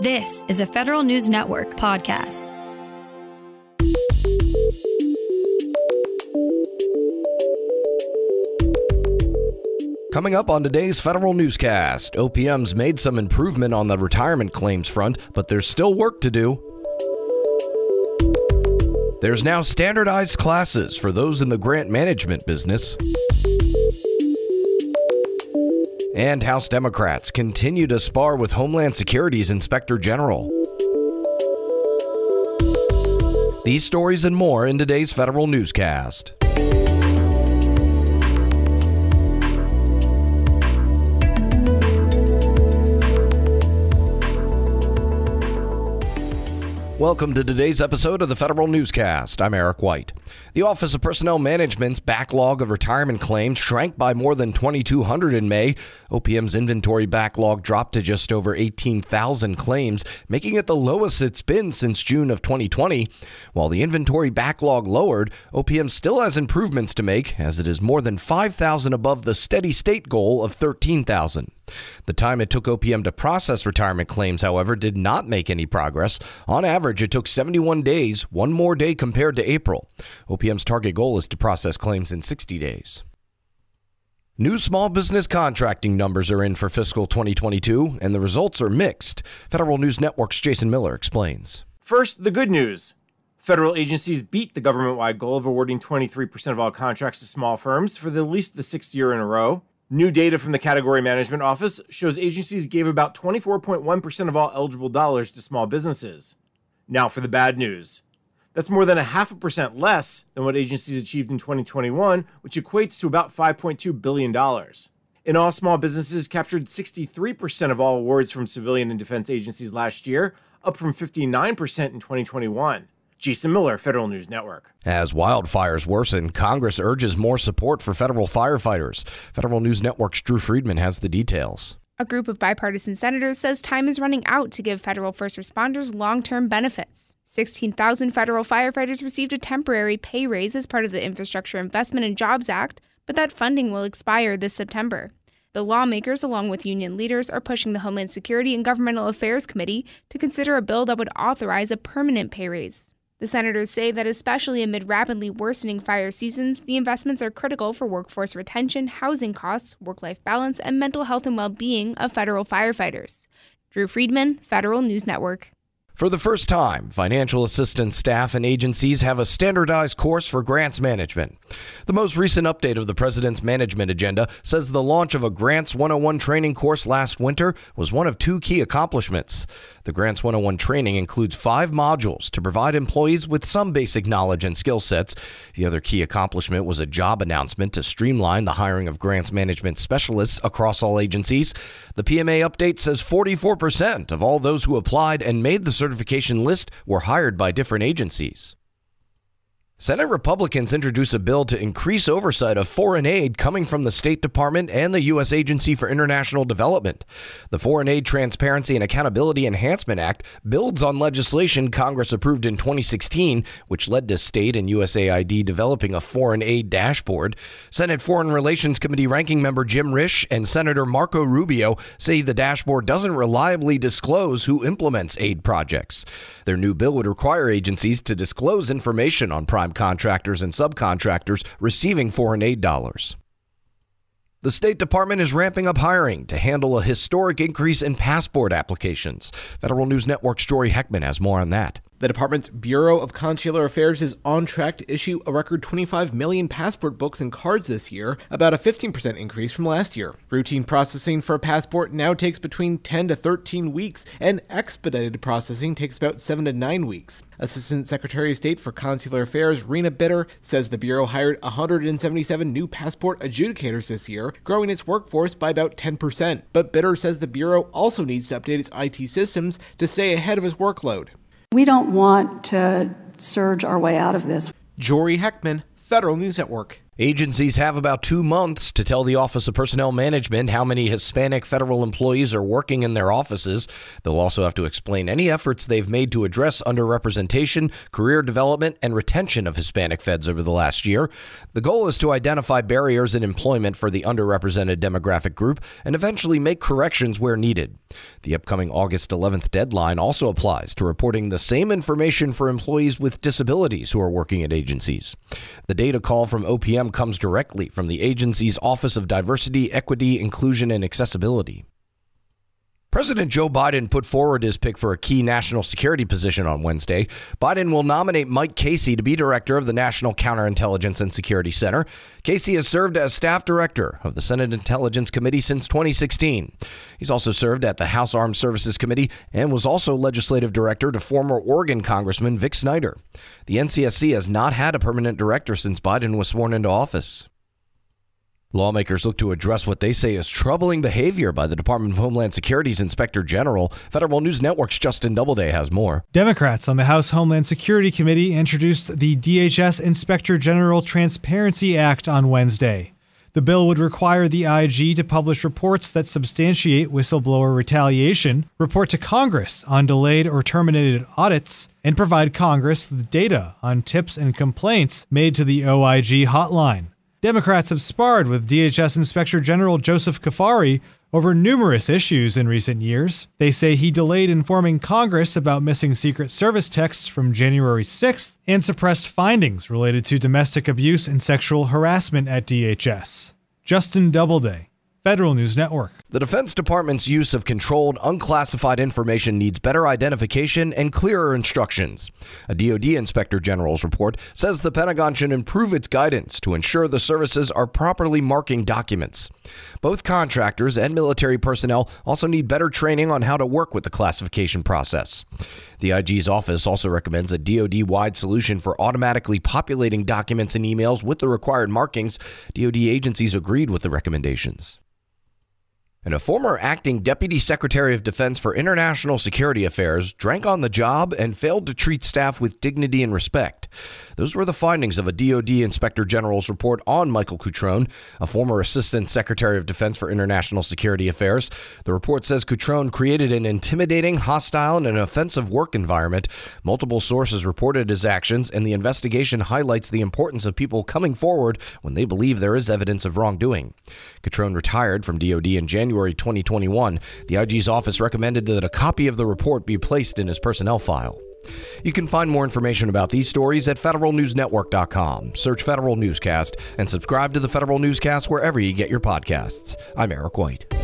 This is a Federal News Network podcast. Coming up on today's Federal Newscast, OPM's made some improvement on the retirement claims front, but there's still work to do. There's now standardized classes for those in the grant management business. And House Democrats continue to spar with Homeland Security's Inspector General. These stories and more in today's Federal Newscast. Welcome to today's episode of the Federal Newscast. I'm Eric White. The Office of Personnel Management's backlog of retirement claims shrank by more than 2,200 in May. OPM's inventory backlog dropped to just over 18,000 claims, making it the lowest it's been since June of 2020. While the inventory backlog lowered, OPM still has improvements to make, as it is more than 5,000 above the steady state goal of 13,000. The time it took OPM to process retirement claims, however, did not make any progress. On average, it took 71 days, one more day compared to April. OPM's target goal is to process claims in 60 days. New small business contracting numbers are in for fiscal 2022, and the results are mixed. Federal News Network's Jason Miller explains. First, the good news. Federal agencies beat the government wide goal of awarding 23% of all contracts to small firms for the, at least the sixth year in a row. New data from the Category Management Office shows agencies gave about 24.1% of all eligible dollars to small businesses. Now for the bad news. That's more than a half a percent less than what agencies achieved in 2021, which equates to about $5.2 billion. In all, small businesses captured 63% of all awards from civilian and defense agencies last year, up from 59% in 2021. Jason Miller, Federal News Network. As wildfires worsen, Congress urges more support for federal firefighters. Federal News Network's Drew Friedman has the details. A group of bipartisan senators says time is running out to give federal first responders long term benefits. 16,000 federal firefighters received a temporary pay raise as part of the Infrastructure Investment and Jobs Act, but that funding will expire this September. The lawmakers, along with union leaders, are pushing the Homeland Security and Governmental Affairs Committee to consider a bill that would authorize a permanent pay raise. The senators say that especially amid rapidly worsening fire seasons, the investments are critical for workforce retention, housing costs, work life balance, and mental health and well being of federal firefighters. Drew Friedman, Federal News Network. For the first time, financial assistance staff and agencies have a standardized course for grants management. The most recent update of the President's management agenda says the launch of a Grants 101 training course last winter was one of two key accomplishments. The Grants 101 training includes five modules to provide employees with some basic knowledge and skill sets. The other key accomplishment was a job announcement to streamline the hiring of grants management specialists across all agencies. The PMA update says 44% of all those who applied and made the certification list were hired by different agencies. Senate Republicans introduce a bill to increase oversight of foreign aid coming from the State Department and the U.S. Agency for International Development. The Foreign Aid Transparency and Accountability Enhancement Act builds on legislation Congress approved in 2016, which led to state and USAID developing a foreign aid dashboard. Senate Foreign Relations Committee ranking member Jim Risch and Senator Marco Rubio say the dashboard doesn't reliably disclose who implements aid projects. Their new bill would require agencies to disclose information on contractors and subcontractors receiving foreign aid dollars. The State Department is ramping up hiring to handle a historic increase in passport applications. Federal News Network's Jory Heckman has more on that. The department's Bureau of Consular Affairs is on track to issue a record 25 million passport books and cards this year, about a 15% increase from last year. Routine processing for a passport now takes between 10 to 13 weeks, and expedited processing takes about 7 to 9 weeks. Assistant Secretary of State for Consular Affairs Rena Bitter says the Bureau hired 177 new passport adjudicators this year, growing its workforce by about 10%. But Bitter says the Bureau also needs to update its IT systems to stay ahead of its workload. We don't want to surge our way out of this. Jory Heckman, Federal News Network. Agencies have about two months to tell the Office of Personnel Management how many Hispanic federal employees are working in their offices. They'll also have to explain any efforts they've made to address underrepresentation, career development, and retention of Hispanic feds over the last year. The goal is to identify barriers in employment for the underrepresented demographic group and eventually make corrections where needed. The upcoming August 11th deadline also applies to reporting the same information for employees with disabilities who are working at agencies. The data call from OPM comes directly from the agency's Office of Diversity, Equity, Inclusion, and Accessibility. President Joe Biden put forward his pick for a key national security position on Wednesday. Biden will nominate Mike Casey to be director of the National Counterintelligence and Security Center. Casey has served as staff director of the Senate Intelligence Committee since 2016. He's also served at the House Armed Services Committee and was also legislative director to former Oregon Congressman Vic Snyder. The NCSC has not had a permanent director since Biden was sworn into office. Lawmakers look to address what they say is troubling behavior by the Department of Homeland Security's Inspector General. Federal News Network's Justin Doubleday has more. Democrats on the House Homeland Security Committee introduced the DHS Inspector General Transparency Act on Wednesday. The bill would require the IG to publish reports that substantiate whistleblower retaliation, report to Congress on delayed or terminated audits, and provide Congress with data on tips and complaints made to the OIG hotline. Democrats have sparred with DHS Inspector General Joseph Cuffari over numerous issues in recent years. They say he delayed informing Congress about missing Secret Service texts from January 6th and suppressed findings related to domestic abuse and sexual harassment at DHS. Justin Doubleday, Federal News Network. The Defense Department's use of controlled, unclassified information needs better identification and clearer instructions. A DoD Inspector General's report says the Pentagon should improve its guidance to ensure the services are properly marking documents. Both contractors and military personnel also need better training on how to work with the classification process. The IG's office also recommends a DoD wide solution for automatically populating documents and emails with the required markings. DoD agencies agreed with the recommendations and a former acting Deputy Secretary of Defense for International Security Affairs drank on the job and failed to treat staff with dignity and respect. Those were the findings of a DoD Inspector General's report on Michael Cutrone, a former Assistant Secretary of Defense for International Security Affairs. The report says Cutrone created an intimidating, hostile, and an offensive work environment. Multiple sources reported his actions, and the investigation highlights the importance of people coming forward when they believe there is evidence of wrongdoing. Cutrone retired from DoD in January 2021. The IG's office recommended that a copy of the report be placed in his personnel file. You can find more information about these stories at federalnewsnetwork.com. Search Federal Newscast and subscribe to the Federal Newscast wherever you get your podcasts. I'm Eric White.